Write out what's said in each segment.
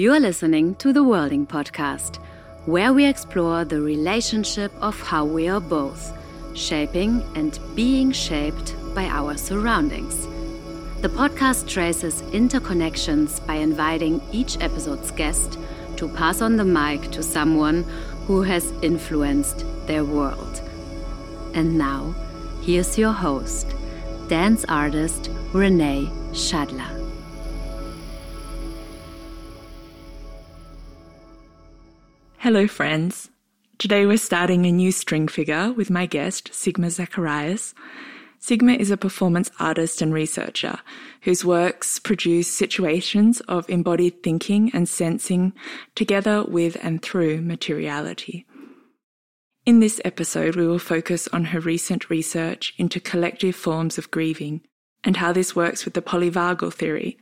You are listening to the Worlding Podcast, where we explore the relationship of how we are both shaping and being shaped by our surroundings. The podcast traces interconnections by inviting each episode's guest to pass on the mic to someone who has influenced their world. And now, here's your host, dance artist Renee Schadler. Hello, friends. Today we're starting a new string figure with my guest, Sigma Zacharias. Sigma is a performance artist and researcher whose works produce situations of embodied thinking and sensing together with and through materiality. In this episode, we will focus on her recent research into collective forms of grieving and how this works with the polyvagal theory,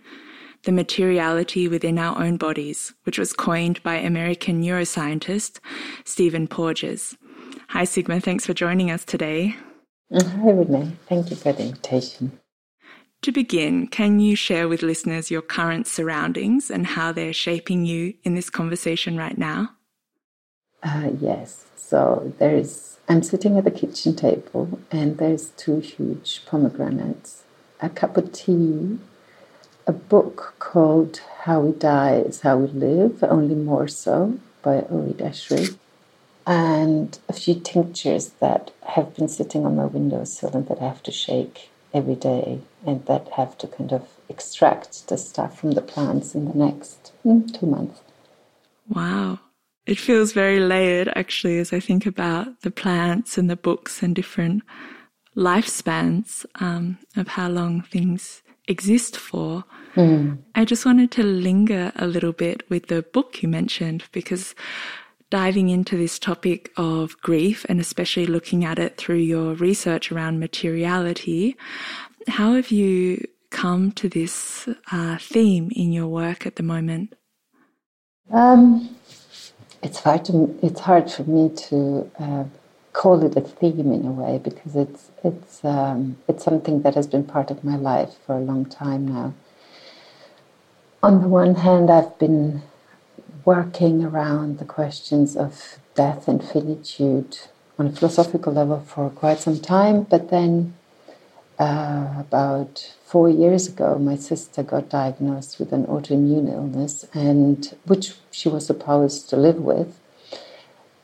the materiality within our own bodies, which was coined by American neuroscientist Stephen Porges. Hi, Sigma. Thanks for joining us today. Hi, Renee. Thank you for the invitation. To begin, can you share with listeners your current surroundings and how they're shaping you in this conversation right now? Uh, yes. So there's, I'm sitting at the kitchen table, and there's two huge pomegranates, a cup of tea, a book called How We Die is How We Live, Only More So by Ori Deshri, and a few tinctures that have been sitting on my windowsill and that I have to shake every day and that have to kind of extract the stuff from the plants in the next mm, two months. Wow. It feels very layered actually as I think about the plants and the books and different lifespans um, of how long things exist for. Mm. I just wanted to linger a little bit with the book you mentioned because diving into this topic of grief and especially looking at it through your research around materiality, how have you come to this uh, theme in your work at the moment? Um, it's hard to it's hard for me to uh, call it a theme in a way because it's it's um, it's something that has been part of my life for a long time now. On the one hand, I've been working around the questions of death and finitude on a philosophical level for quite some time, but then uh, about four years ago, my sister got diagnosed with an autoimmune illness, and which she was supposed to live with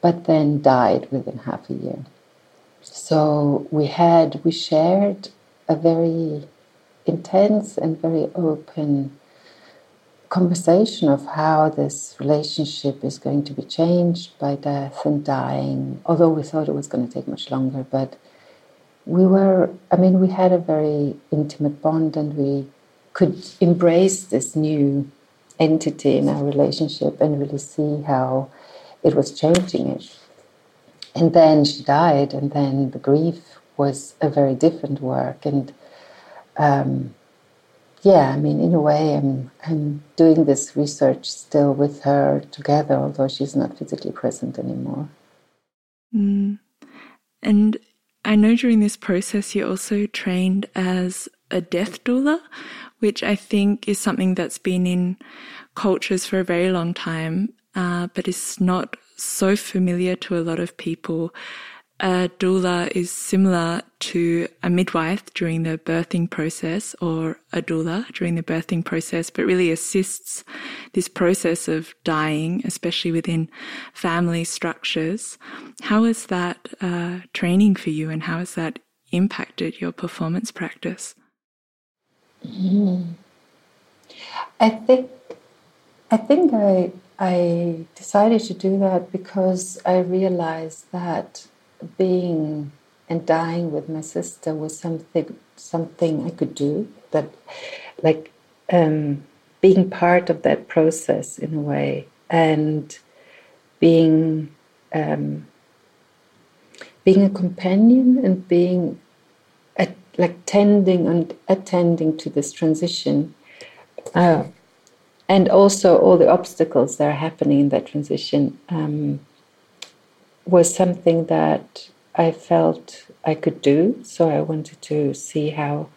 but then died within half a year. So we had, we shared a very intense and very open conversation of how this relationship is going to be changed by death and dying, although we thought it was going to take much longer. But we were, I mean, we had a very intimate bond and we could embrace this new entity in our relationship and really see how it was changing it. And then she died, and then the grief was a very different work. And um, yeah, I mean, in a way, I'm I'm doing this research still with her together, although she's not physically present anymore. Mm. And I know during this process you also trained as a death doula, which I think is something that's been in cultures for a very long time uh, but is not so familiar to a lot of people. A doula is similar to a midwife during the birthing process or a doula during the birthing process, but really assists this process of dying, especially within family structures. How is that uh, training for you and how has that impacted your performance practice? Mm. I think I think I I decided to do that because I realized that being and dying with my sister was something something I could do that like um, being part of that process in a way and being um, being a companion and being at, like tending and attending to this transition uh, and also all the obstacles that are happening in that transition um, was something that I felt I could do. So I wanted to see how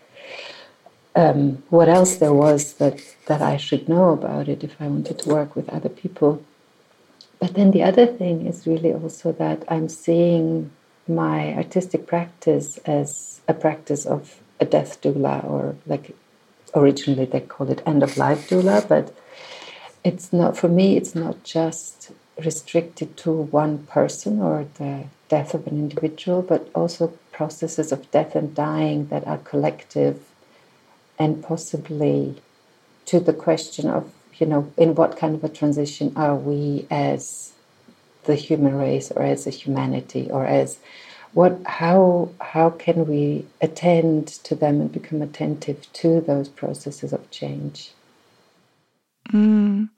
um, what else there was that, that I should know about it if I wanted to work with other people. But then the other thing is really also that I'm seeing my artistic practice as a practice of a death doula, or like originally they called it end of life doula, but it's not for me. It's not just restricted to one person or the death of an individual, but also processes of death and dying that are collective and possibly to the question of, you know, in what kind of a transition are we as the human race or as a humanity or as what how how can we attend to them and become attentive to those processes of change mm.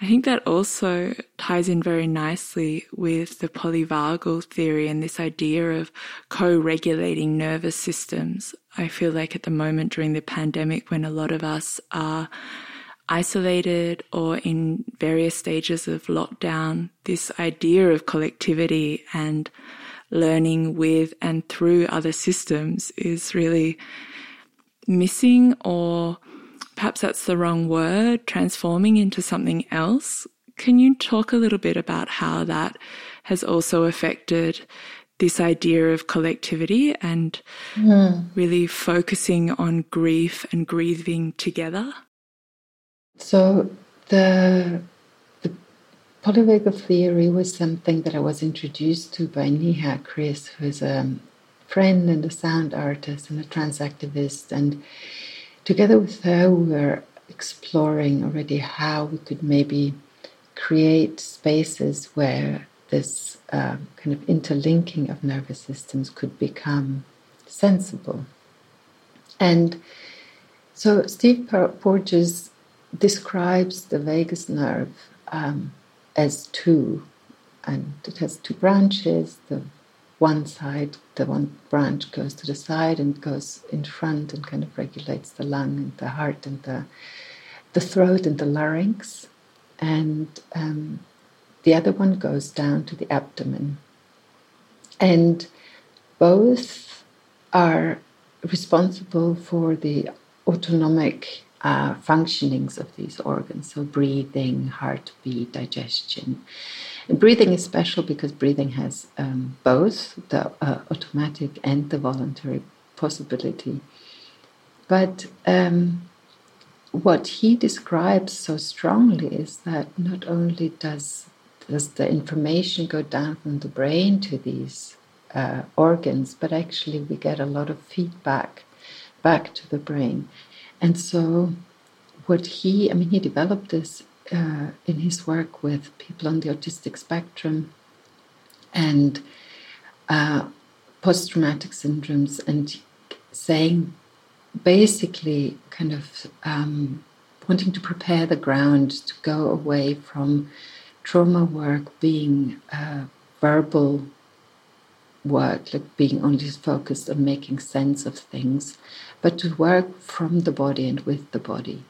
I think that also ties in very nicely with the polyvagal theory and this idea of co regulating nervous systems. I feel like at the moment during the pandemic, when a lot of us are isolated or in various stages of lockdown, this idea of collectivity and learning with and through other systems is really missing or perhaps that's the wrong word, transforming into something else. Can you talk a little bit about how that has also affected this idea of collectivity and mm. really focusing on grief and grieving together? So, the, the polyvagal theory was something that I was introduced to by Neha Chris, who is a friend and a sound artist and a trans activist. And together with her, we were exploring already how we could maybe create spaces where this uh, kind of interlinking of nervous systems could become sensible. And so Steve Porges describes the vagus nerve um, as two, and it has two branches. The one side, the one branch goes to the side and goes in front and kind of regulates the lung and the heart and the, the throat and the larynx. And um, the other one goes down to the abdomen. And both are responsible for the autonomic uh, functionings of these organs, so breathing, heartbeat, digestion. And breathing is special because breathing has um, both the uh, automatic and the voluntary possibility. But um, what he describes so strongly is that not only does does the information go down from the brain to these uh, organs, but actually we get a lot of feedback back to the brain. And so, what he, I mean, he developed this uh, in his work with people on the autistic spectrum and uh, post traumatic syndromes, and saying basically kind of um, wanting to prepare the ground to go away from trauma work being uh, verbal work, like being only focused on making sense of things, but to work from the body and with the body.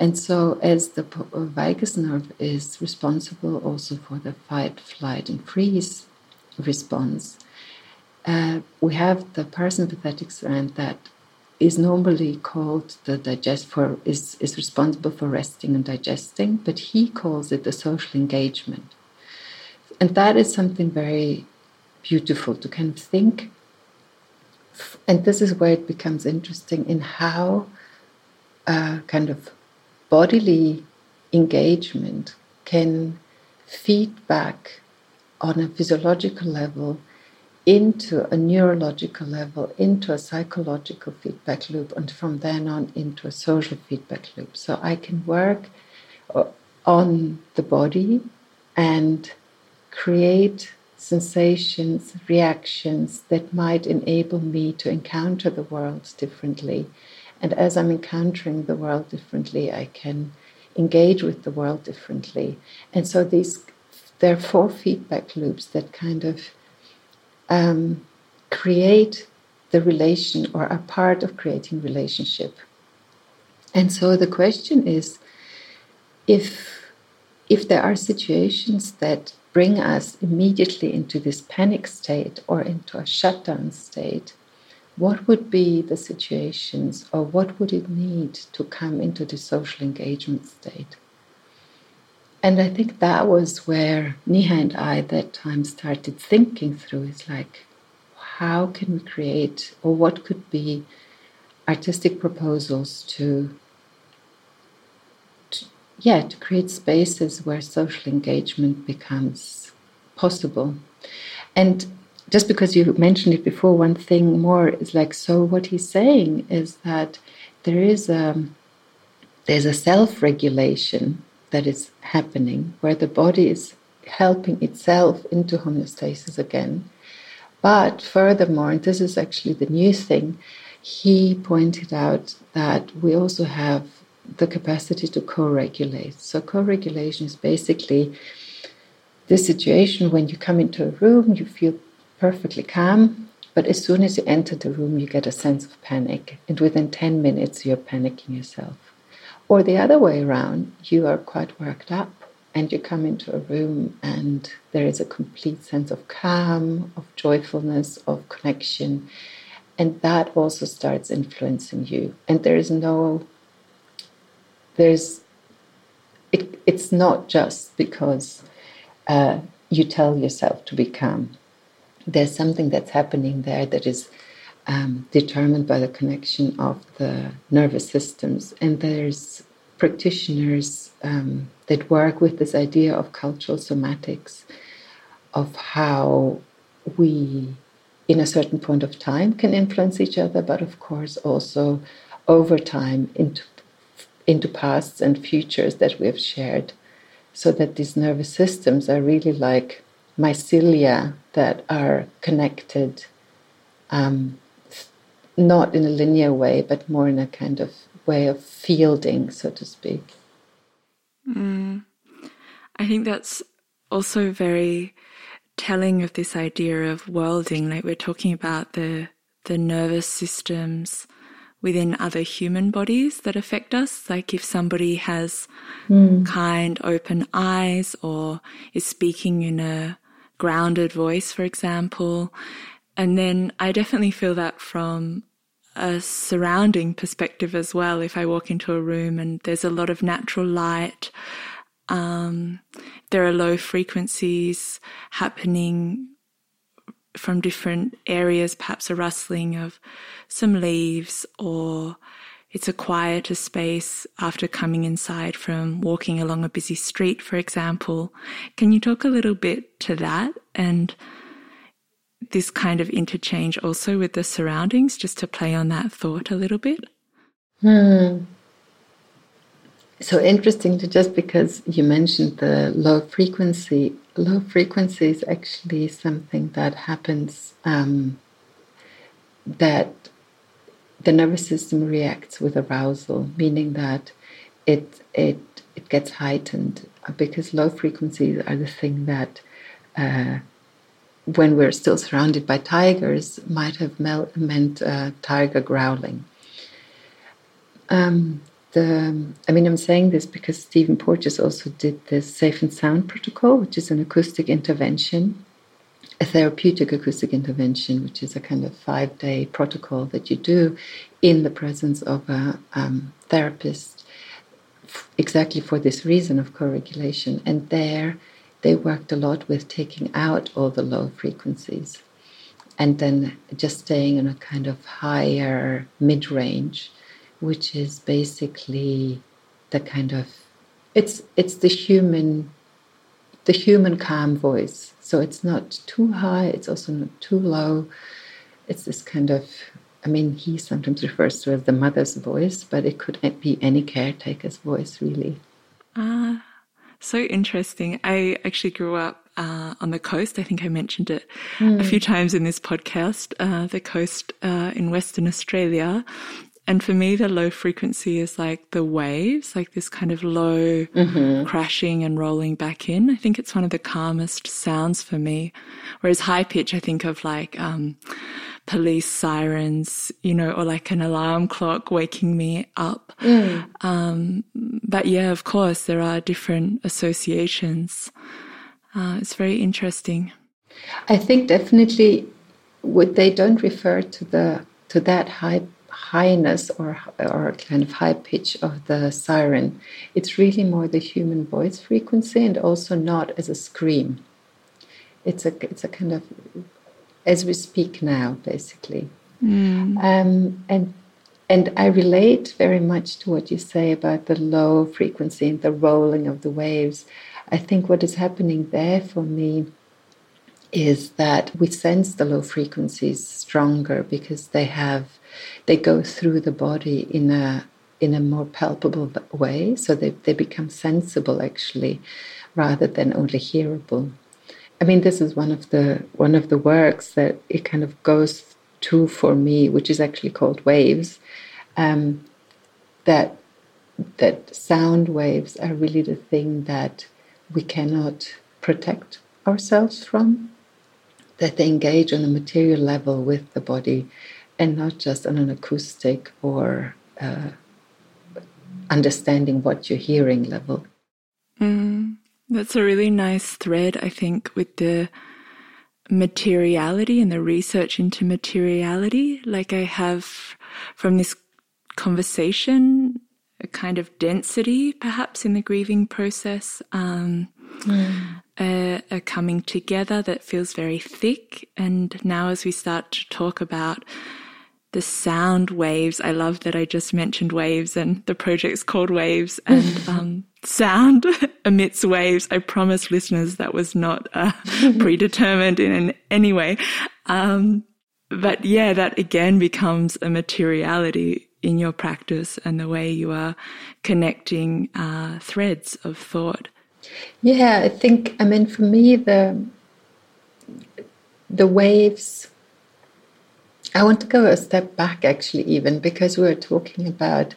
And so, as the vagus nerve is responsible also for the fight, flight, and freeze response, uh, we have the parasympathetic strand that is normally called the digest for is, is responsible for resting and digesting, but he calls it the social engagement. And that is something very beautiful to kind of think. And this is where it becomes interesting in how uh, kind of bodily engagement can feed back on a physiological level into a neurological level, into a psychological feedback loop, and from then on into a social feedback loop. So I can work uh, on the body and create sensations, reactions that might enable me to encounter the world differently. And as I'm encountering the world differently, I can engage with the world differently. And so these there are four feedback loops that kind of um, create the relation or are part of creating relationship. And so the question is if if there are situations that bring us immediately into this panic state or into a shutdown state, what would be the situations or what would it need to come into the social engagement state? And I think that was where Niha and I that time started thinking through is like, how can we create, or what could be artistic proposals to yeah, to create spaces where social engagement becomes possible. And just because you mentioned it before, one thing more is like so. What he's saying is that there is a there's a self-regulation that is happening where the body is helping itself into homeostasis again. But furthermore, and this is actually the new thing, he pointed out that we also have the capacity to co regulate. So, co regulation is basically the situation when you come into a room, you feel perfectly calm, but as soon as you enter the room, you get a sense of panic, and within 10 minutes, you're panicking yourself. Or the other way around, you are quite worked up and you come into a room and there is a complete sense of calm, of joyfulness, of connection. And that also starts influencing you. And there is no, there's, it, it's not just because uh, you tell yourself to be calm. There's something that's happening there that is um, determined by the connection of the nervous systems. And there's practitioners um, that work with this idea of cultural somatics, of how we, in a certain point of time, can influence each other, but of course also over time into, into pasts and futures that we have shared so that these nervous systems are really like mycelia that are connected, um, not in a linear way, but more in a kind of way of fielding, so to speak. Mm. I think that's also very telling of this idea of worlding. Like we're talking about the the nervous systems within other human bodies that affect us. Like if somebody has mm. kind, open eyes or is speaking in a grounded voice, for example. And then I definitely feel that from a surrounding perspective as well. If I walk into a room and there's a lot of natural light, um, there are low frequencies happening from different areas, perhaps a rustling of some leaves, or it's a quieter space after coming inside from walking along a busy street, for example. Can you talk a little bit to that and this kind of interchange also with the surroundings, just to play on that thought a little bit? Hmm. So interesting to just because you mentioned the low frequency low frequency is actually something that happens um, that the nervous system reacts with arousal, meaning that it it it gets heightened because low frequencies are the thing that. Uh, when we're still surrounded by tigers, might have mel- meant uh, tiger growling. Um, the, I mean, I'm saying this because Stephen Porges also did the Safe and Sound Protocol, which is an acoustic intervention, a therapeutic acoustic intervention, which is a kind of five day protocol that you do in the presence of a um, therapist, exactly for this reason of co regulation. And there, they worked a lot with taking out all the low frequencies and then just staying in a kind of higher mid range which is basically the kind of it's it's the human the human calm voice. So it's not too high, it's also not too low. It's this kind of I mean, he sometimes refers to as the mother's voice, but it could be any caretaker's voice, really. Ah, uh, so interesting. I actually grew up uh, on the coast. I think I mentioned it mm. a few times in this podcast. Uh, the coast uh, in Western Australia, and for me, the low frequency is like the waves, like this kind of low mm-hmm. crashing and rolling back in. I think it's one of the calmest sounds for me. Whereas high pitch, I think of like, um, police sirens, you know, or like an alarm clock waking me up. Mm. Um, but yeah, of course, there are different associations. Uh, it's very interesting. I think definitely what they don't refer to the to that high highness or or kind of high pitch of the siren. It's really more the human voice frequency, and also not as a scream. It's a it's a kind of as we speak now, basically. Mm. Um, and and I relate very much to what you say about the low frequency and the rolling of the waves. I think what is happening there for me is that we sense the low frequencies stronger because they have they go through the body in a in a more palpable way. So they, they become sensible actually rather than only hearable. I mean this is one of the one of the works that it kind of goes to for me which is actually called waves um, that that sound waves are really the thing that we cannot protect ourselves from that they engage on a material level with the body and not just on an acoustic or uh, understanding what you're hearing level. Mm, that's a really nice thread, I think, with the materiality and the research into materiality. Like I have from this conversation, a kind of density perhaps in the grieving process. Um, mm a, a coming together that feels very thick. And now, as we start to talk about the sound waves, I love that I just mentioned waves and the project's called Waves and um, sound emits waves. I promise listeners that was not uh, predetermined in any way. Um, but yeah, that again becomes a materiality in your practice and the way you are connecting uh, threads of thought. Yeah, I think I mean for me the the waves I want to go a step back actually even because we were talking about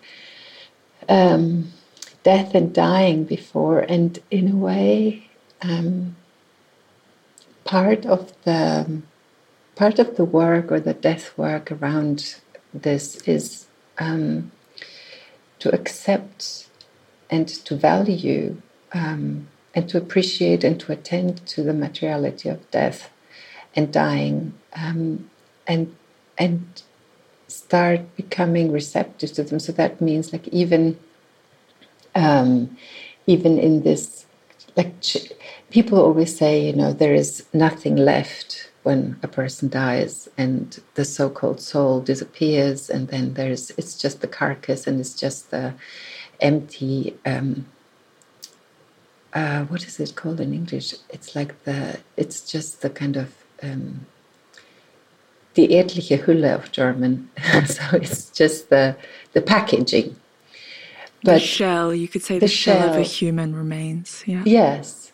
um, death and dying before and in a way um, part of the part of the work or the death work around this is um, to accept and to value um, and to appreciate and to attend to the materiality of death and dying, um, and and start becoming receptive to them. So that means like even um, even in this like people always say you know there is nothing left when a person dies and the so-called soul disappears and then there's it's just the carcass and it's just the empty um, uh, what is it called in English? It's like the, it's just the kind of um, die edliche Hülle of German. so it's just the the packaging. But the shell, you could say the, the shell, shell, of a human remains. Yeah. Yes,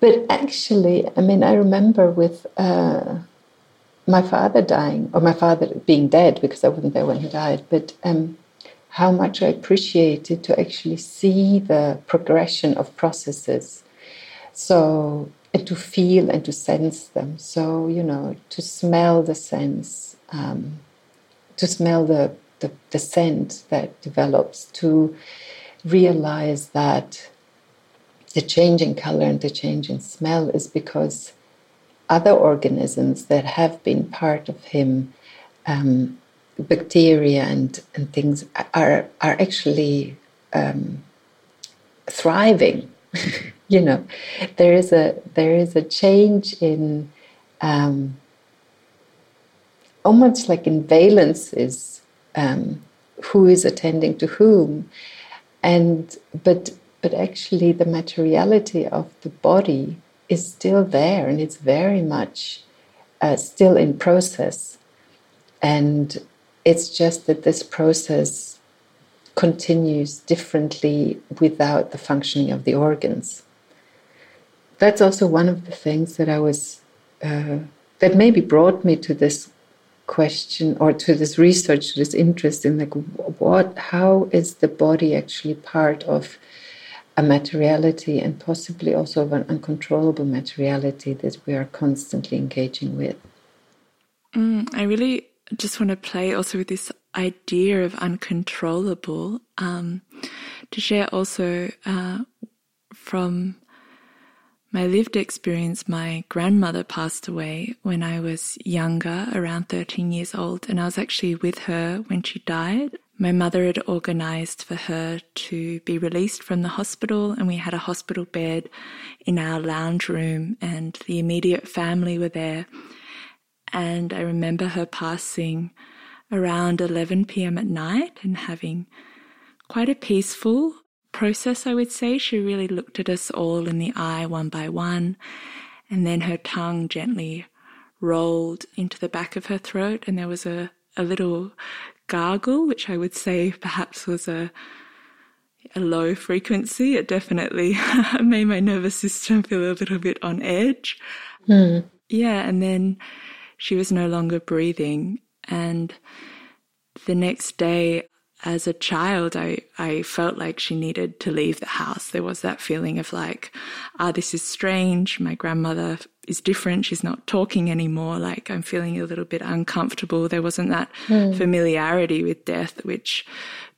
but actually, I mean, I remember with uh, my father dying, or my father being dead because I wasn't there when he died. But um, how much I appreciated to actually see the progression of processes. So, and to feel and to sense them. So, you know, to smell the sense, um, to smell the, the, the scent that develops, to realize that the change in color and the change in smell is because other organisms that have been part of him um, bacteria and, and things are are actually um, thriving. you know, there is a there is a change in um, almost like in valences, um, who is attending to whom, and but but actually the materiality of the body is still there and it's very much uh, still in process and it's just that this process continues differently without the functioning of the organs. That's also one of the things that I was, uh, that maybe brought me to this question or to this research, to this interest in like what, how is the body actually part of a materiality and possibly also of an uncontrollable materiality that we are constantly engaging with. Mm, I really just want to play also with this idea of uncontrollable um, to share also uh, from my lived experience, my grandmother passed away when I was younger, around 13 years old, and I was actually with her when she died. My mother had organized for her to be released from the hospital, and we had a hospital bed in our lounge room, and the immediate family were there. And I remember her passing around 11 p.m. at night and having quite a peaceful process, I would say. She really looked at us all in the eye one by one, and then her tongue gently rolled into the back of her throat, and there was a, a little gargle, which I would say perhaps was a a low frequency. It definitely made my nervous system feel a little bit on edge. Mm. Yeah, and then she was no longer breathing. And the next day, as a child, I, I felt like she needed to leave the house. There was that feeling of like, ah, oh, this is strange. My grandmother is different. She's not talking anymore. Like I'm feeling a little bit uncomfortable. There wasn't that mm. familiarity with death, which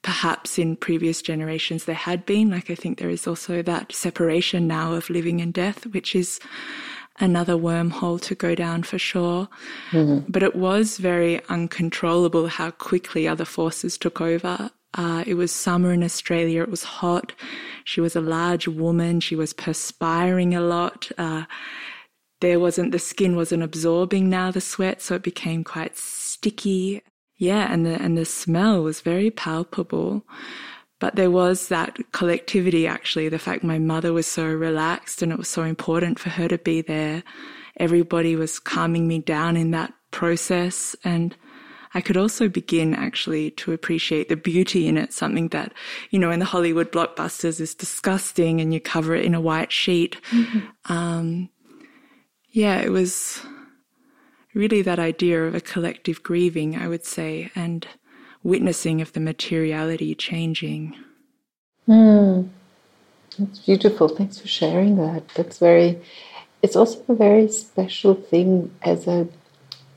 perhaps in previous generations there had been. Like I think there is also that separation now of living and death, which is another wormhole to go down for sure. Mm-hmm. But it was very uncontrollable how quickly other forces took over. Uh, it was summer in Australia. It was hot. She was a large woman. She was perspiring a lot. Uh, there wasn't, the skin wasn't absorbing now the sweat, so it became quite sticky. Yeah, and the, and the smell was very palpable. But there was that collectivity, actually, the fact my mother was so relaxed and it was so important for her to be there. Everybody was calming me down in that process. And I could also begin actually to appreciate the beauty in it, something that, you know, in the Hollywood blockbusters is disgusting and you cover it in a white sheet. Mm-hmm. Um, yeah, it was really that idea of a collective grieving, I would say, and witnessing of the materiality changing. Mm. That's beautiful. Thanks for sharing that. That's very, it's also a very special thing as a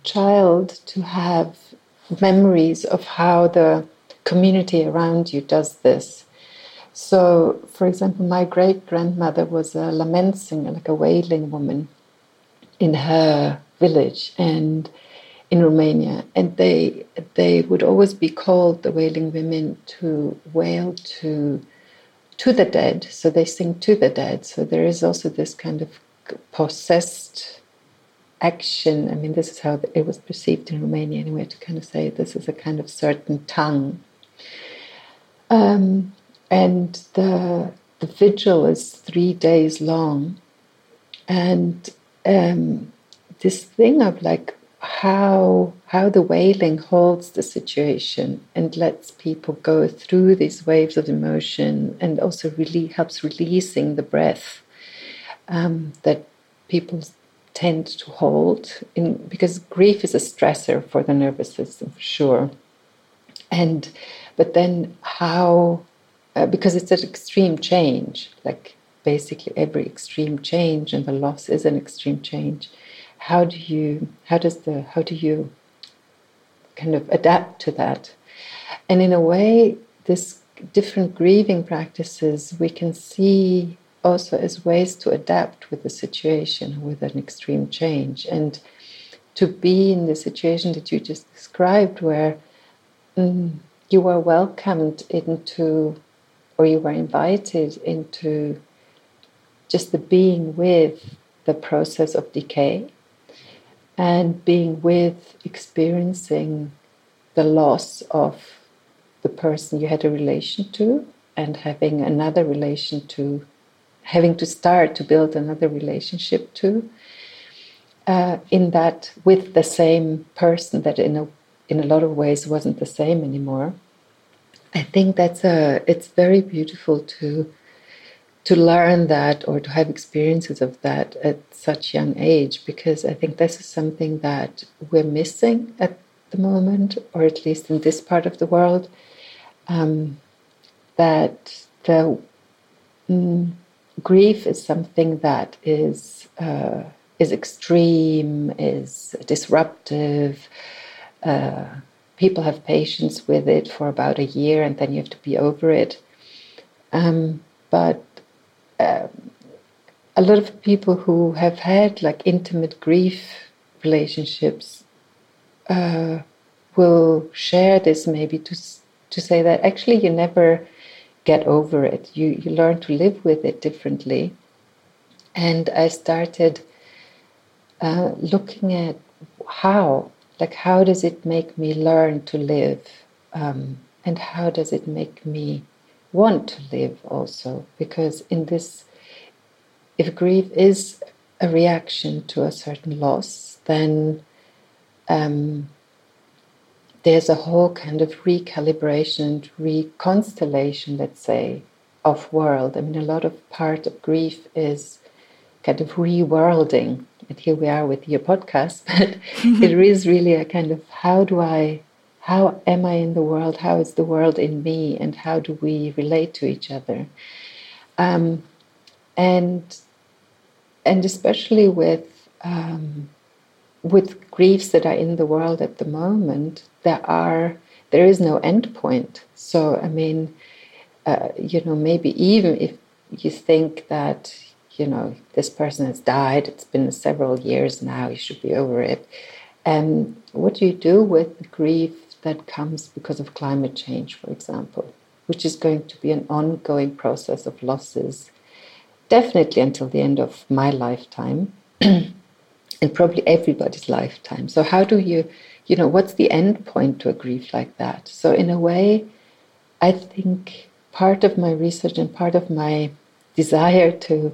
child to have memories of how the community around you does this. So, for example, my great grandmother was a lament singer, like a wailing woman in her village. And in Romania, and they they would always be called the wailing women to wail to to the dead. So they sing to the dead. So there is also this kind of possessed action. I mean, this is how it was perceived in Romania anyway. To kind of say this is a kind of certain tongue. Um, and the the vigil is three days long, and um, this thing of like how how the wailing holds the situation and lets people go through these waves of emotion and also really helps releasing the breath um, that people tend to hold in because grief is a stressor for the nervous system for sure. And but then how uh, because it's an extreme change like basically every extreme change and the loss is an extreme change how do you how does the how do you kind of adapt to that? And in a way this different grieving practices we can see also as ways to adapt with the situation with an extreme change. And to be in the situation that you just described where mm, you were welcomed into or you were invited into just the being with the process of decay and being with experiencing the loss of the person you had a relation to and having another relation to having to start to build another relationship to uh, in that with the same person that in a in a lot of ways wasn't the same anymore. I think that's a it's very beautiful to to learn that or to have experiences of that at such young age because I think this is something that we're missing at the moment, or at least in this part of the world. Um, that the mm, grief is something that is uh, is extreme, is disruptive. Uh, people have patience with it for about a year, and then you have to be over it. Um, but a lot of people who have had like intimate grief relationships uh, will share this maybe to to say that actually you never get over it. You you learn to live with it differently. And I started uh, looking at how, like, how does it make me learn to live, um, and how does it make me want to live also? Because in this, if grief is a reaction to a certain loss, then um, there's a whole kind of recalibration, reconstellation, let's say, of world. I mean, a lot of part of grief is kind of reworlding. And here we are with your podcast, but it is really a kind of how do I, how am I in the world? How is the world in me? And how do we relate to each other? Um, and and especially with um, with griefs that are in the world at the moment, there are there is no end point. So I mean, uh, you know, maybe even if you think that you know this person has died, it's been several years now, you should be over it. And um, what do you do with the grief that comes because of climate change, for example, which is going to be an ongoing process of losses, definitely until the end of my lifetime. and probably everybody's lifetime. So how do you, you know, what's the end point to a grief like that? So in a way, I think part of my research and part of my desire to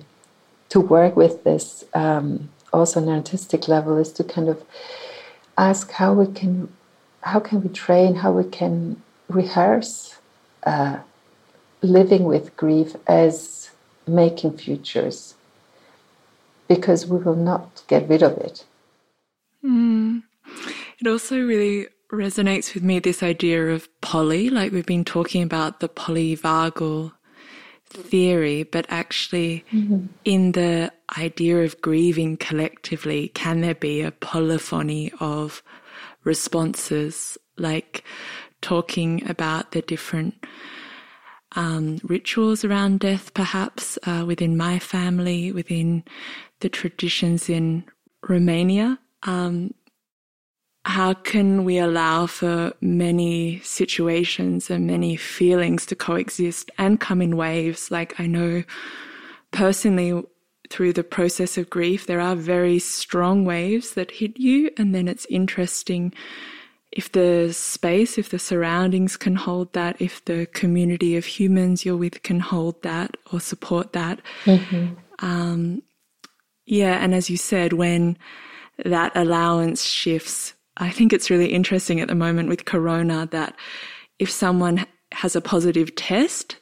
to work with this um, also on an artistic level is to kind of ask how we can how can we train how we can rehearse uh, living with grief as making futures because we will not get rid of it. Mm. It also really resonates with me this idea of poly, like we've been talking about the polyvagal theory, but actually mm-hmm. in the idea of grieving collectively, can there be a polyphony of responses, like talking about the different um, rituals around death, perhaps uh, within my family, within the traditions in Romania. Um, how can we allow for many situations and many feelings to coexist and come in waves? Like I know personally through the process of grief, there are very strong waves that hit you. And then it's interesting if the space, if the surroundings can hold that, if the community of humans you're with can hold that or support that. Mm-hmm. Um, yeah, and as you said, when that allowance shifts, I think it's really interesting at the moment with Corona that if someone has a positive test,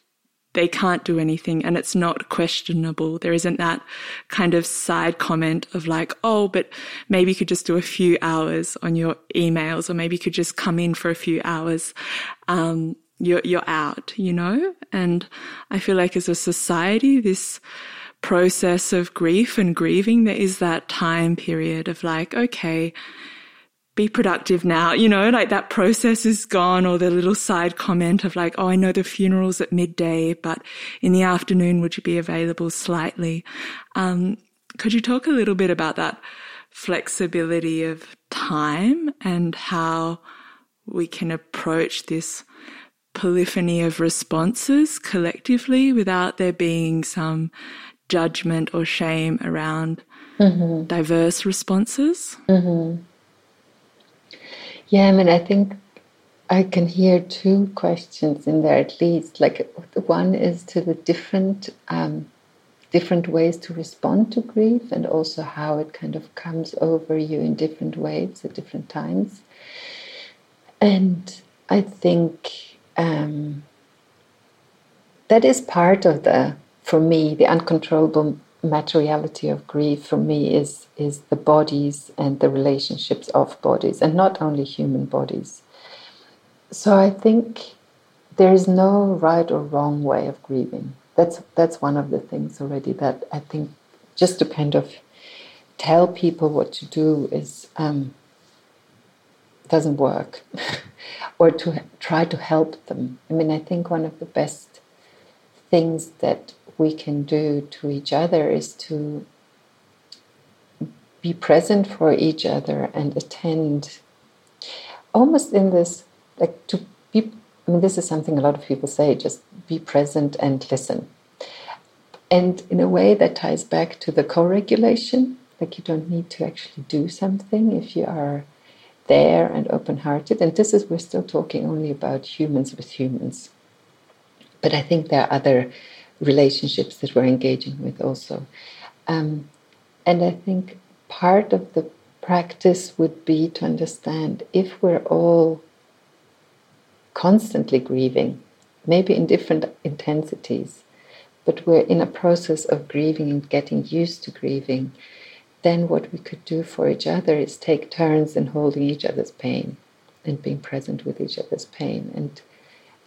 they can't do anything and it's not questionable. There isn't that kind of side comment of like, oh, but maybe you could just do a few hours on your emails or maybe you could just come in for a few hours. Um, you're, you're out, you know? And I feel like as a society, this, process of grief and grieving, there is that time period of like, okay, be productive now, you know, like that process is gone or the little side comment of like, oh, I know the funeral's at midday, but in the afternoon, would you be available slightly? Um, could you talk a little bit about that flexibility of time and how we can approach this polyphony of responses collectively without there being some judgment or shame around mm-hmm. diverse responses? Mm-hmm. Yeah, I mean, I think I can hear two questions in there at least. Like one is to the different um, different ways to respond to grief, and also how it kind of comes over you in different waves at different times. And I think um, that is part of the for me, the uncontrollable materiality of grief for me is is the bodies and the relationships of bodies, and not only human bodies. So I think there is no right or wrong way of grieving. That's that's one of the things already that I think just to kind of tell people what to do is um, doesn't work, or to try to help them. I mean, I think one of the best things that we can do to each other is to be present for each other and attend. Almost in this like to be I mean this is something a lot of people say just be present and listen. And in a way that ties back to the co-regulation like you don't need to actually do something if you are there and open-hearted. And this is we're still talking only about humans with humans. But I think there are other relationships that we're engaging with also. Um, and I think part of the practice would be to understand if we're all constantly grieving, maybe in different intensities, but we're in a process of grieving and getting used to grieving, then what we could do for each other is take turns in holding each other's pain and being present with each other's pain and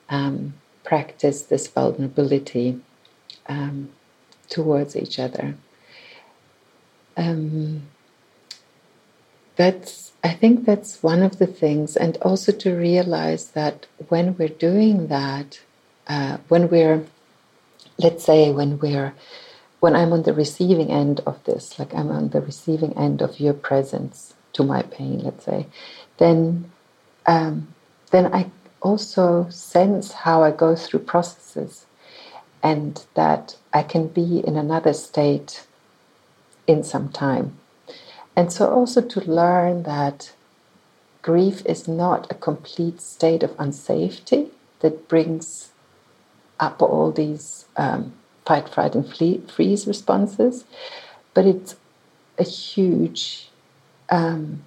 um, practice this vulnerability um, towards each other. Um, that's I think that's one of the things, and also to realize that when we're doing that, uh, when we're, let's say, when we're, when I'm on the receiving end of this, like I'm on the receiving end of your presence to my pain, let's say, then, um, then I also sense how I go through processes, and that I can be in another state in some time. And so, also to learn that grief is not a complete state of unsafety that brings up all these um, fight, flight, and flee, freeze responses, but it's a huge, um,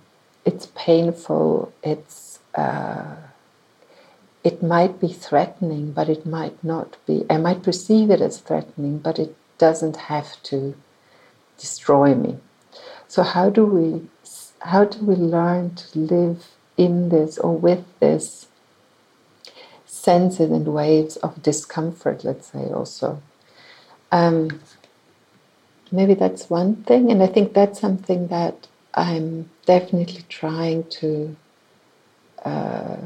it's painful, it's uh, it might be threatening, but it might not be. I might perceive it as threatening, but it doesn't have to destroy me. So how do we how do we learn to live in this or with this senses and waves of discomfort, let's say also. Um, maybe that's one thing, and I think that's something that I'm definitely trying to uh,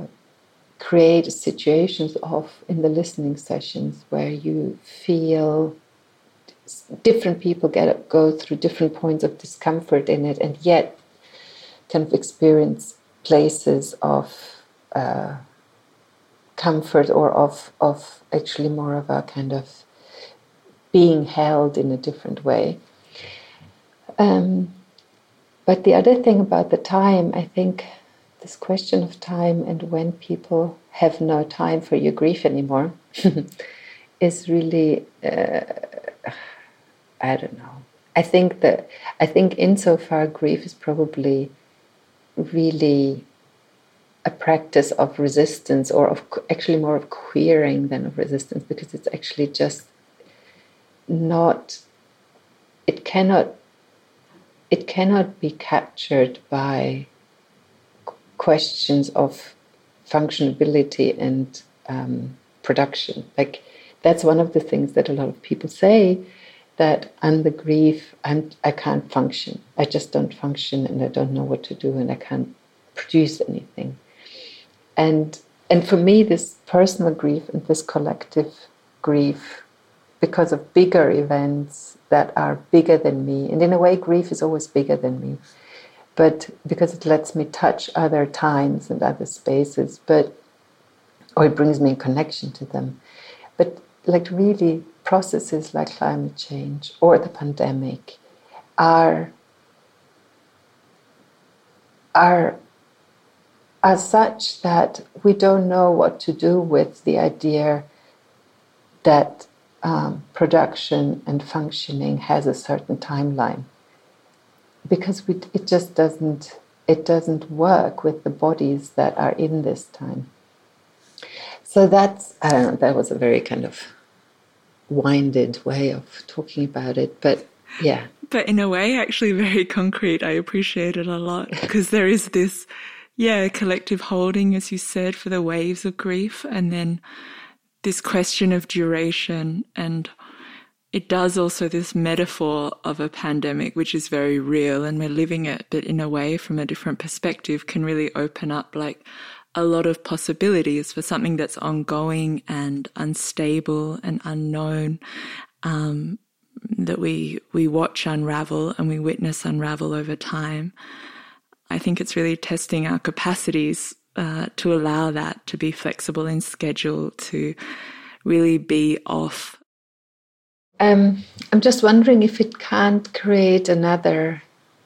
create situations of in the listening sessions where you feel different people get go through different points of discomfort in it, and yet kind of experience places of uh, comfort or of of actually more of a kind of being held in a different way. Um, but the other thing about the time, I think, this question of time and when people have no time for your grief anymore is really. Uh, I don't know. I think that I think insofar grief is probably really a practice of resistance or of actually more of queering than of resistance because it's actually just not it cannot it cannot be captured by questions of functionability and um, production like that's one of the things that a lot of people say that I'm grief, I'm, I can't function. I just don't function and I don't know what to do and I can't produce anything. And, and for me, this personal grief and this collective grief, because of bigger events that are bigger than me, and in a way, grief is always bigger than me, but because it lets me touch other times and other spaces, but or it brings me in connection to them. But like really processes like climate change or the pandemic are are are such that we don't know what to do with the idea that um, production and functioning has a certain timeline because we, it just doesn't it doesn't work with the bodies that are in this time so that's i don't know that was a very kind of winded way of talking about it. But yeah. But in a way, actually very concrete. I appreciate it a lot because there is this, yeah, collective holding, as you said, for the waves of grief. And then this question of duration. And it does also this metaphor of a pandemic, which is very real and we're living it, but in a way from a different perspective can really open up like a lot of possibilities for something that's ongoing and unstable and unknown um, that we we watch unravel and we witness unravel over time. I think it's really testing our capacities uh, to allow that to be flexible in schedule, to really be off. Um, I'm just wondering if it can't create another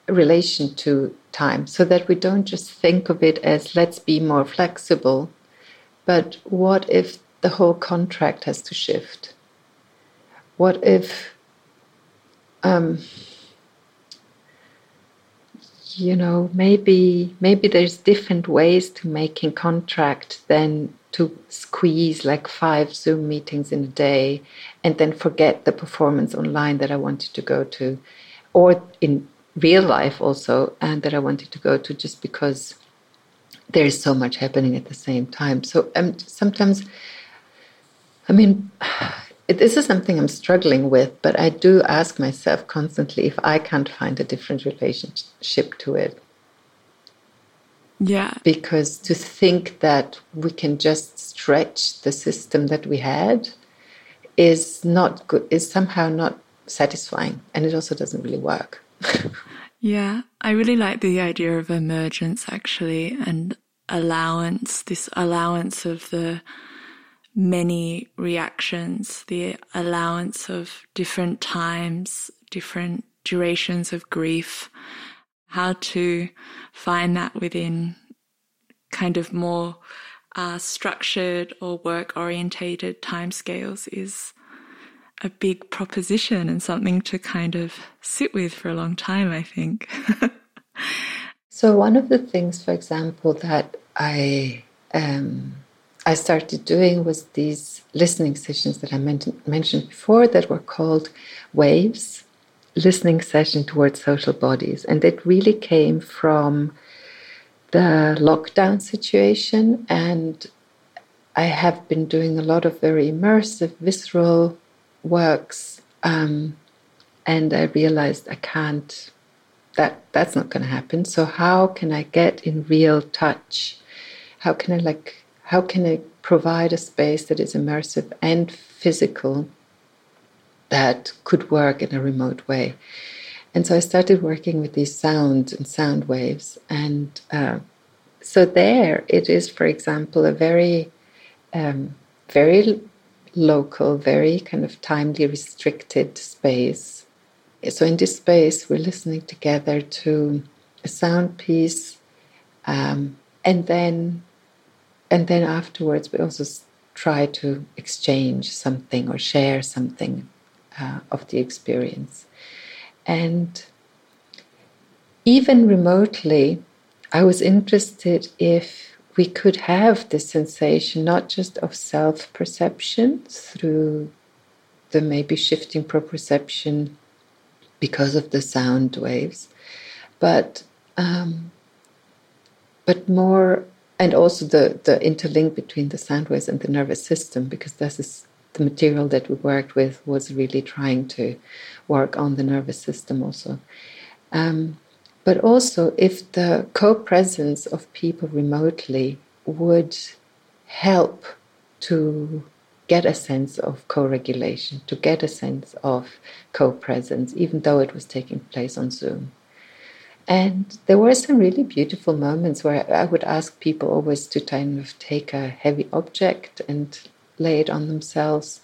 relation to time so that we don't just think of it as let's be more flexible, but what if the whole contract has to shift? What if, um, you know, maybe maybe there's different ways to making contract than to squeeze like five Zoom meetings in a day and then forget the performance online that I wanted to go to, or in real life also, and that I wanted to go to just because there is so much happening at the same time. So um, sometimes, I mean, this is something I'm struggling with, but I do ask myself constantly if I can't find a different relationship to it. Yeah. Because to think that we can just stretch the system that we had is not good, is somehow not satisfying, and it also doesn't really work. yeah, I really like the idea of emergence actually and allowance, this allowance of the many reactions, the allowance of different times, different durations of grief, how to find that within kind of more uh, structured or work orientated timescales is a big proposition and something to kind of sit with for a long time, I think. so, one of the things, for example, that I um, I started doing was these listening sessions that I mentioned before that were called Waves listening session towards social bodies. And it really came from the lockdown situation. And I have been doing a lot of very immersive, visceral works. Um, and I realized I can't, that, that's not going to happen. So, how can I get in real touch? How can I, like, how can I provide a space that is immersive and physical that could work in a remote way? And so I started working with these sounds and sound waves. And uh, so there it is, for example, a very, um, very local, very kind of timely restricted space. So in this space, we're listening together to a sound piece, um, and then, and then afterwards, we also try to exchange something or share something uh, of the experience, and even remotely, I was interested if we could have this sensation not just of self perception through the maybe shifting proprioception because of the sound waves, but um, but more and also the the interlink between the sound waves and the nervous system because this is the material that we worked with was really trying to work on the nervous system also. Um, but also if the co-presence of people remotely would help to get a sense of co-regulation to get a sense of co-presence even though it was taking place on zoom and there were some really beautiful moments where i would ask people always to kind of take a heavy object and lay it on themselves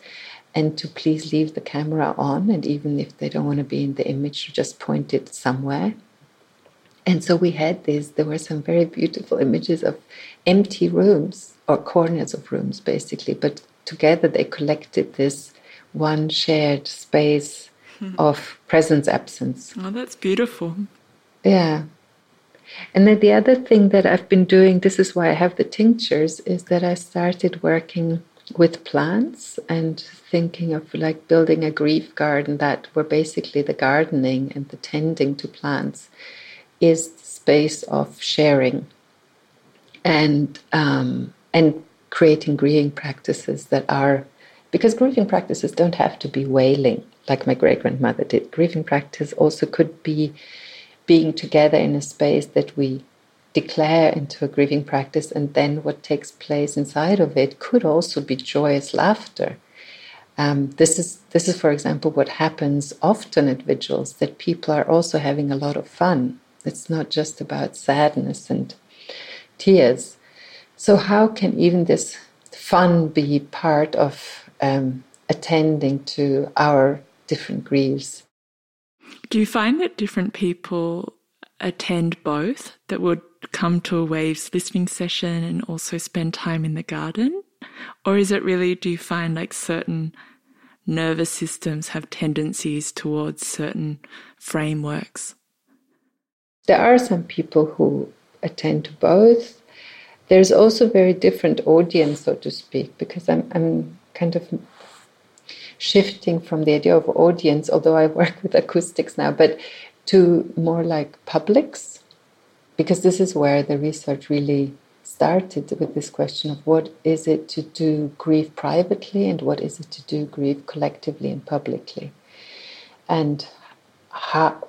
and to please leave the camera on and even if they don't want to be in the image to just point it somewhere and so we had these, there were some very beautiful images of empty rooms or corners of rooms, basically, but together they collected this one shared space mm-hmm. of presence absence. Oh, that's beautiful. Yeah. And then the other thing that I've been doing, this is why I have the tinctures, is that I started working with plants and thinking of like building a grief garden that were basically the gardening and the tending to plants is the space of sharing and um, and creating grieving practices that are because grieving practices don't have to be wailing like my great grandmother did. Grieving practice also could be being together in a space that we declare into a grieving practice and then what takes place inside of it could also be joyous laughter. Um, this is this is for example what happens often at vigils that people are also having a lot of fun. It's not just about sadness and tears. So how can even this fun be part of um, attending to our different griefs? Do you find that different people attend both that would come to a waves listening session and also spend time in the garden? Or is it really, do you find like certain nervous systems have tendencies towards certain frameworks? There are some people who attend to both. There's also very different audience, so to speak, because I'm, I'm kind of shifting from the idea of audience, although I work with acoustics now, but to more like publics, because this is where the research really started with this question of what is it to do grief privately and what is it to do grief collectively and publicly. And how,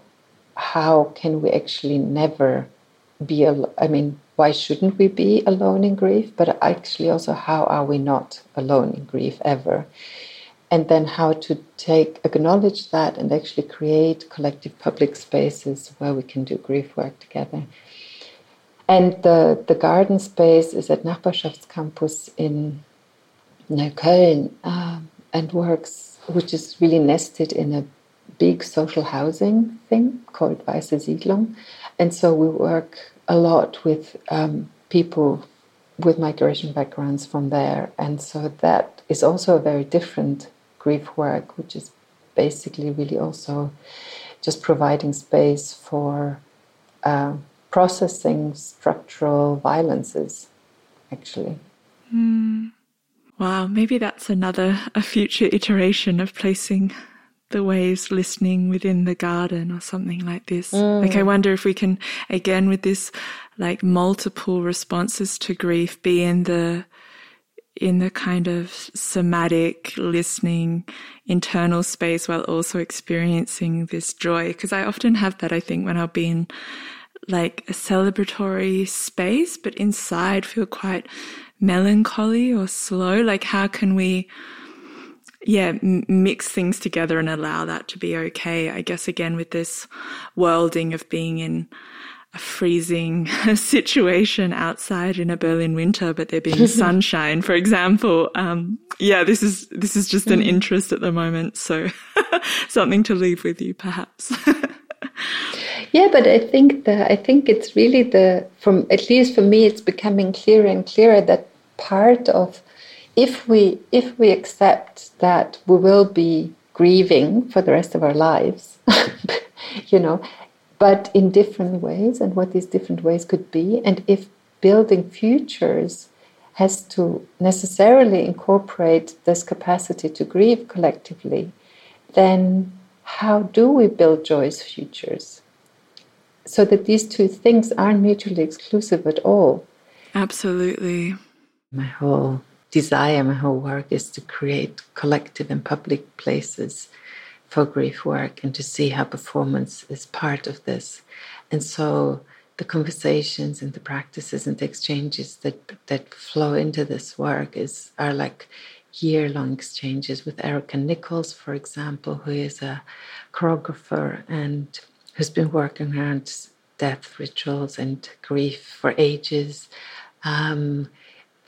how can we actually never be alone? I mean, why shouldn't we be alone in grief? But actually, also, how are we not alone in grief ever? And then how to take acknowledge that and actually create collective public spaces where we can do grief work together. And the, the garden space is at Nachbarschaftscampus in Neukölln um, and works, which is really nested in a big social housing thing called Weiße Siedlung. And so we work a lot with um, people with migration backgrounds from there. And so that is also a very different grief work, which is basically really also just providing space for uh, processing structural violences, actually. Mm. Wow, maybe that's another a future iteration of placing the waves listening within the garden or something like this. Mm. Like I wonder if we can again with this like multiple responses to grief be in the in the kind of somatic listening internal space while also experiencing this joy. Because I often have that, I think, when I'll be in like a celebratory space, but inside feel quite melancholy or slow. Like, how can we, yeah, mix things together and allow that to be okay? I guess again with this worlding of being in a freezing situation outside in a Berlin winter, but there being sunshine, for example. Um, yeah, this is this is just an mm. interest at the moment, so something to leave with you, perhaps. yeah, but I think that I think it's really the from at least for me, it's becoming clearer and clearer that part of if we if we accept that we will be grieving for the rest of our lives, you know, but in different ways, and what these different ways could be. And if building futures has to necessarily incorporate this capacity to grieve collectively, then how do we build joyous futures? So that these two things aren't mutually exclusive at all. Absolutely. My whole desire, my whole work is to create collective and public places for grief work and to see how performance is part of this. And so the conversations and the practices and the exchanges that that flow into this work is are like year-long exchanges with Erica Nichols, for example, who is a choreographer and who's been working around death rituals and grief for ages. Um,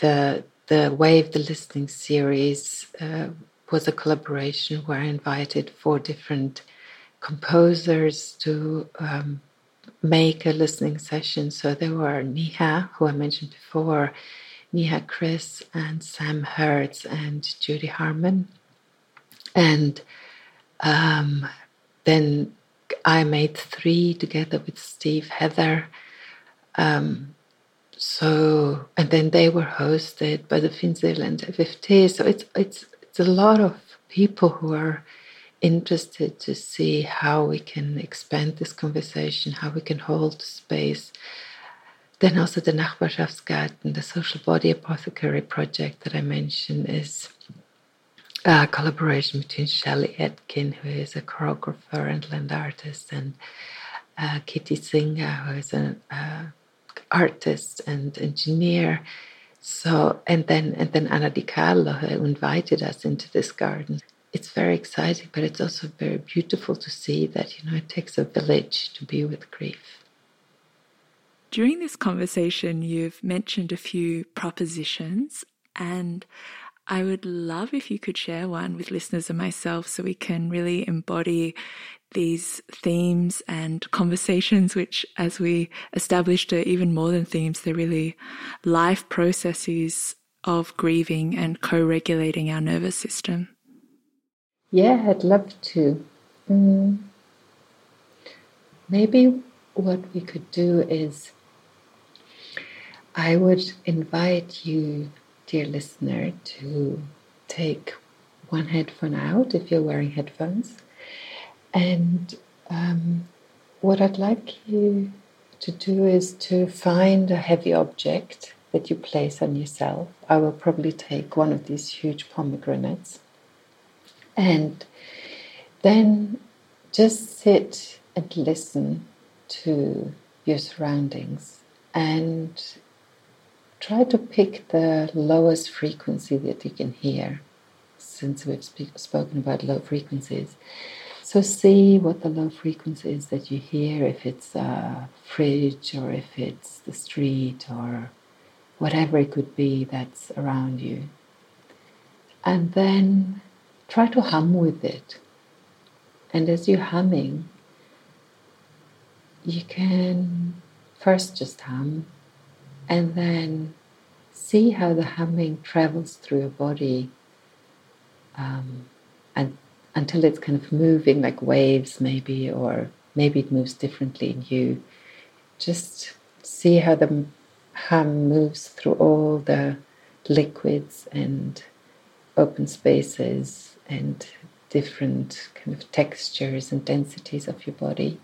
the the Wave the Listening series uh, was a collaboration where I invited four different composers to um, make a listening session. So there were Niha, who I mentioned before, Niha Chris, and Sam Hertz, and Judy Harmon. And um, then I made three together with Steve Heather. Um, so, and then they were hosted by the Finseeland FFT. So it's it's it's a lot of people who are interested to see how we can expand this conversation, how we can hold space. Then also the Nachbarschaftsgarten, the social body apothecary project that I mentioned is a collaboration between Shelley Etkin, who is a choreographer and land artist, and uh, Kitty Singer, who is an a artist and engineer. So and then and then Anna Di Carlo invited us into this garden. It's very exciting, but it's also very beautiful to see that you know it takes a village to be with grief. During this conversation, you've mentioned a few propositions, and I would love if you could share one with listeners and myself so we can really embody these themes and conversations, which, as we established, are even more than themes, they're really life processes of grieving and co regulating our nervous system. Yeah, I'd love to. Mm. Maybe what we could do is I would invite you, dear listener, to take one headphone out if you're wearing headphones. And um, what I'd like you to do is to find a heavy object that you place on yourself. I will probably take one of these huge pomegranates. And then just sit and listen to your surroundings and try to pick the lowest frequency that you can hear, since we've spoken about low frequencies. So see what the low frequency is that you hear, if it's a fridge or if it's the street or whatever it could be that's around you. And then try to hum with it. And as you're humming, you can first just hum and then see how the humming travels through your body um, and until it's kind of moving like waves maybe or maybe it moves differently in you just see how the hum moves through all the liquids and open spaces and different kind of textures and densities of your body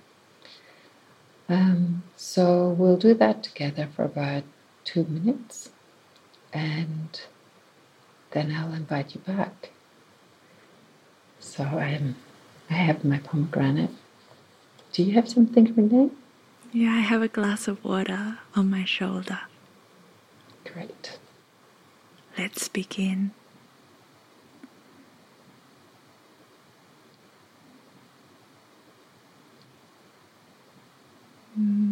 um, so we'll do that together for about two minutes and then I'll invite you back. So I am. I have my pomegranate. Do you have something, Renee? Yeah, I have a glass of water on my shoulder. Great. Let's begin. Mm.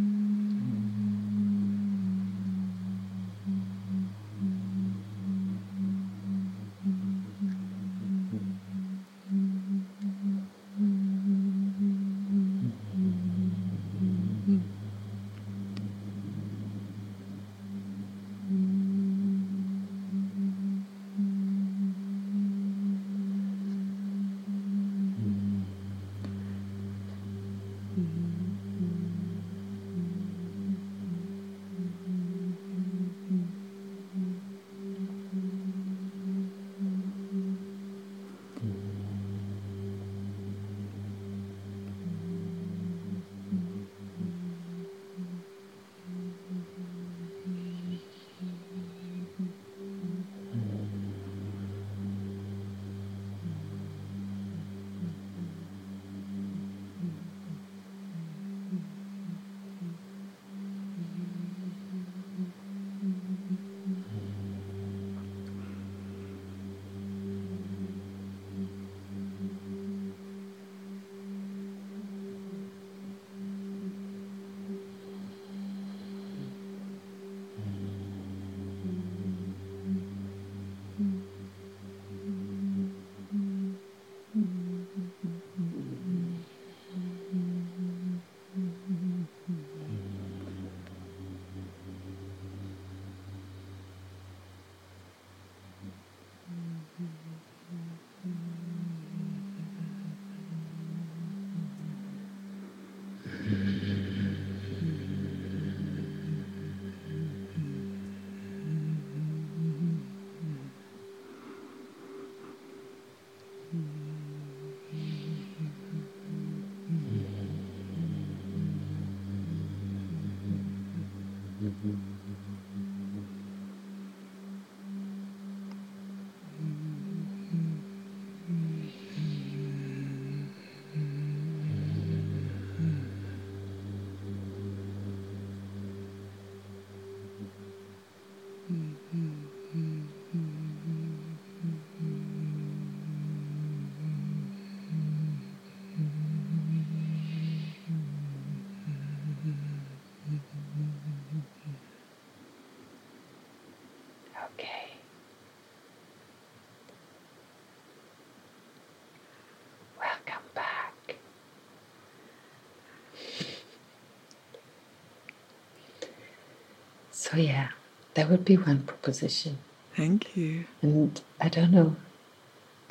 So, yeah, that would be one proposition. Thank you. And I don't know,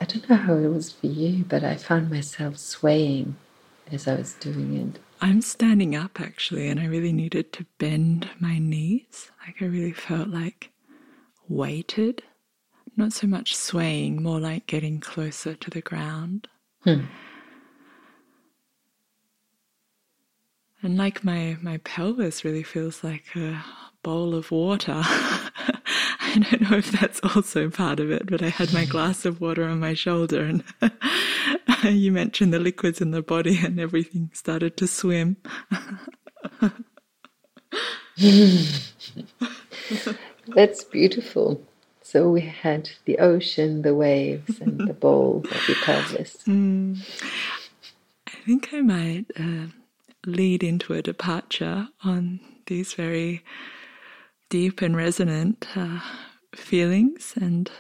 I don't know how it was for you, but I found myself swaying as I was doing it. I'm standing up actually, and I really needed to bend my knees. Like I really felt like weighted, not so much swaying, more like getting closer to the ground. Hmm. And like my, my pelvis really feels like a bowl of water. I don't know if that's also part of it, but I had my glass of water on my shoulder and you mentioned the liquids in the body and everything started to swim. That's beautiful. So we had the ocean, the waves, and the bowl of the pelvis. Mm. I think I might uh, lead into a departure on these very deep and resonant uh, feelings and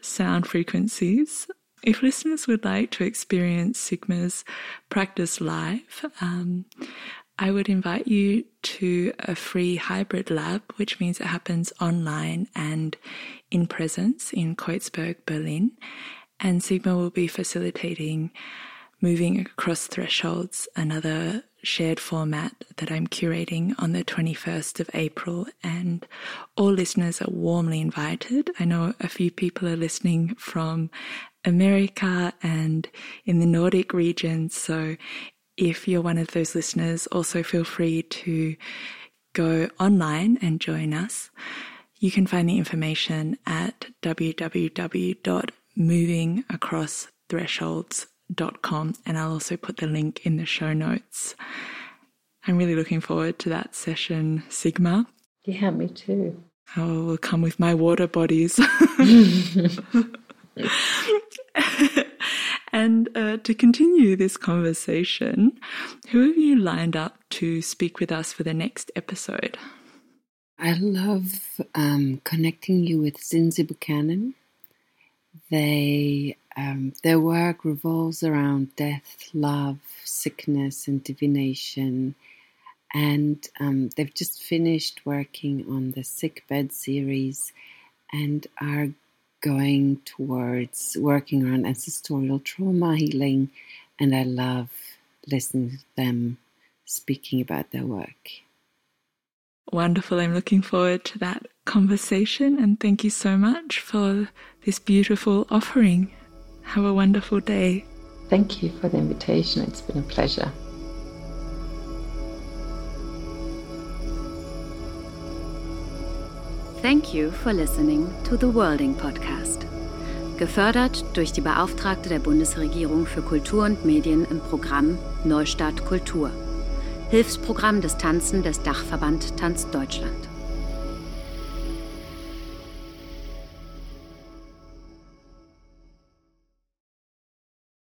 sound frequencies. If listeners would like to experience Sigma's practice live, um, I would invite you to a free hybrid lab, which means it happens online and in presence in Kreuzberg, Berlin. And Sigma will be facilitating moving across thresholds, another shared format that I'm curating on the 21st of April, and all listeners are warmly invited. I know a few people are listening from America and in the Nordic region, so if you're one of those listeners, also feel free to go online and join us. You can find the information at www.movingacrossthresholds.com com, and I'll also put the link in the show notes. I'm really looking forward to that session, Sigma. Yeah, me too. I will come with my water bodies. and uh, to continue this conversation, who have you lined up to speak with us for the next episode? I love um, connecting you with Zinzi Buchanan. They um, their work revolves around death, love, sickness, and divination. And um, they've just finished working on the Sickbed series and are going towards working on ancestral trauma healing. And I love listening to them speaking about their work. Wonderful. I'm looking forward to that conversation. And thank you so much for this beautiful offering. Have a wonderful day. Thank you for the invitation. It's been a pleasure. Thank you for listening to the Worlding Podcast. Gefördert durch die Beauftragte der Bundesregierung für Kultur und Medien im Programm Neustart Kultur. Hilfsprogramm des Tanzen des Dachverband Tanz Deutschland.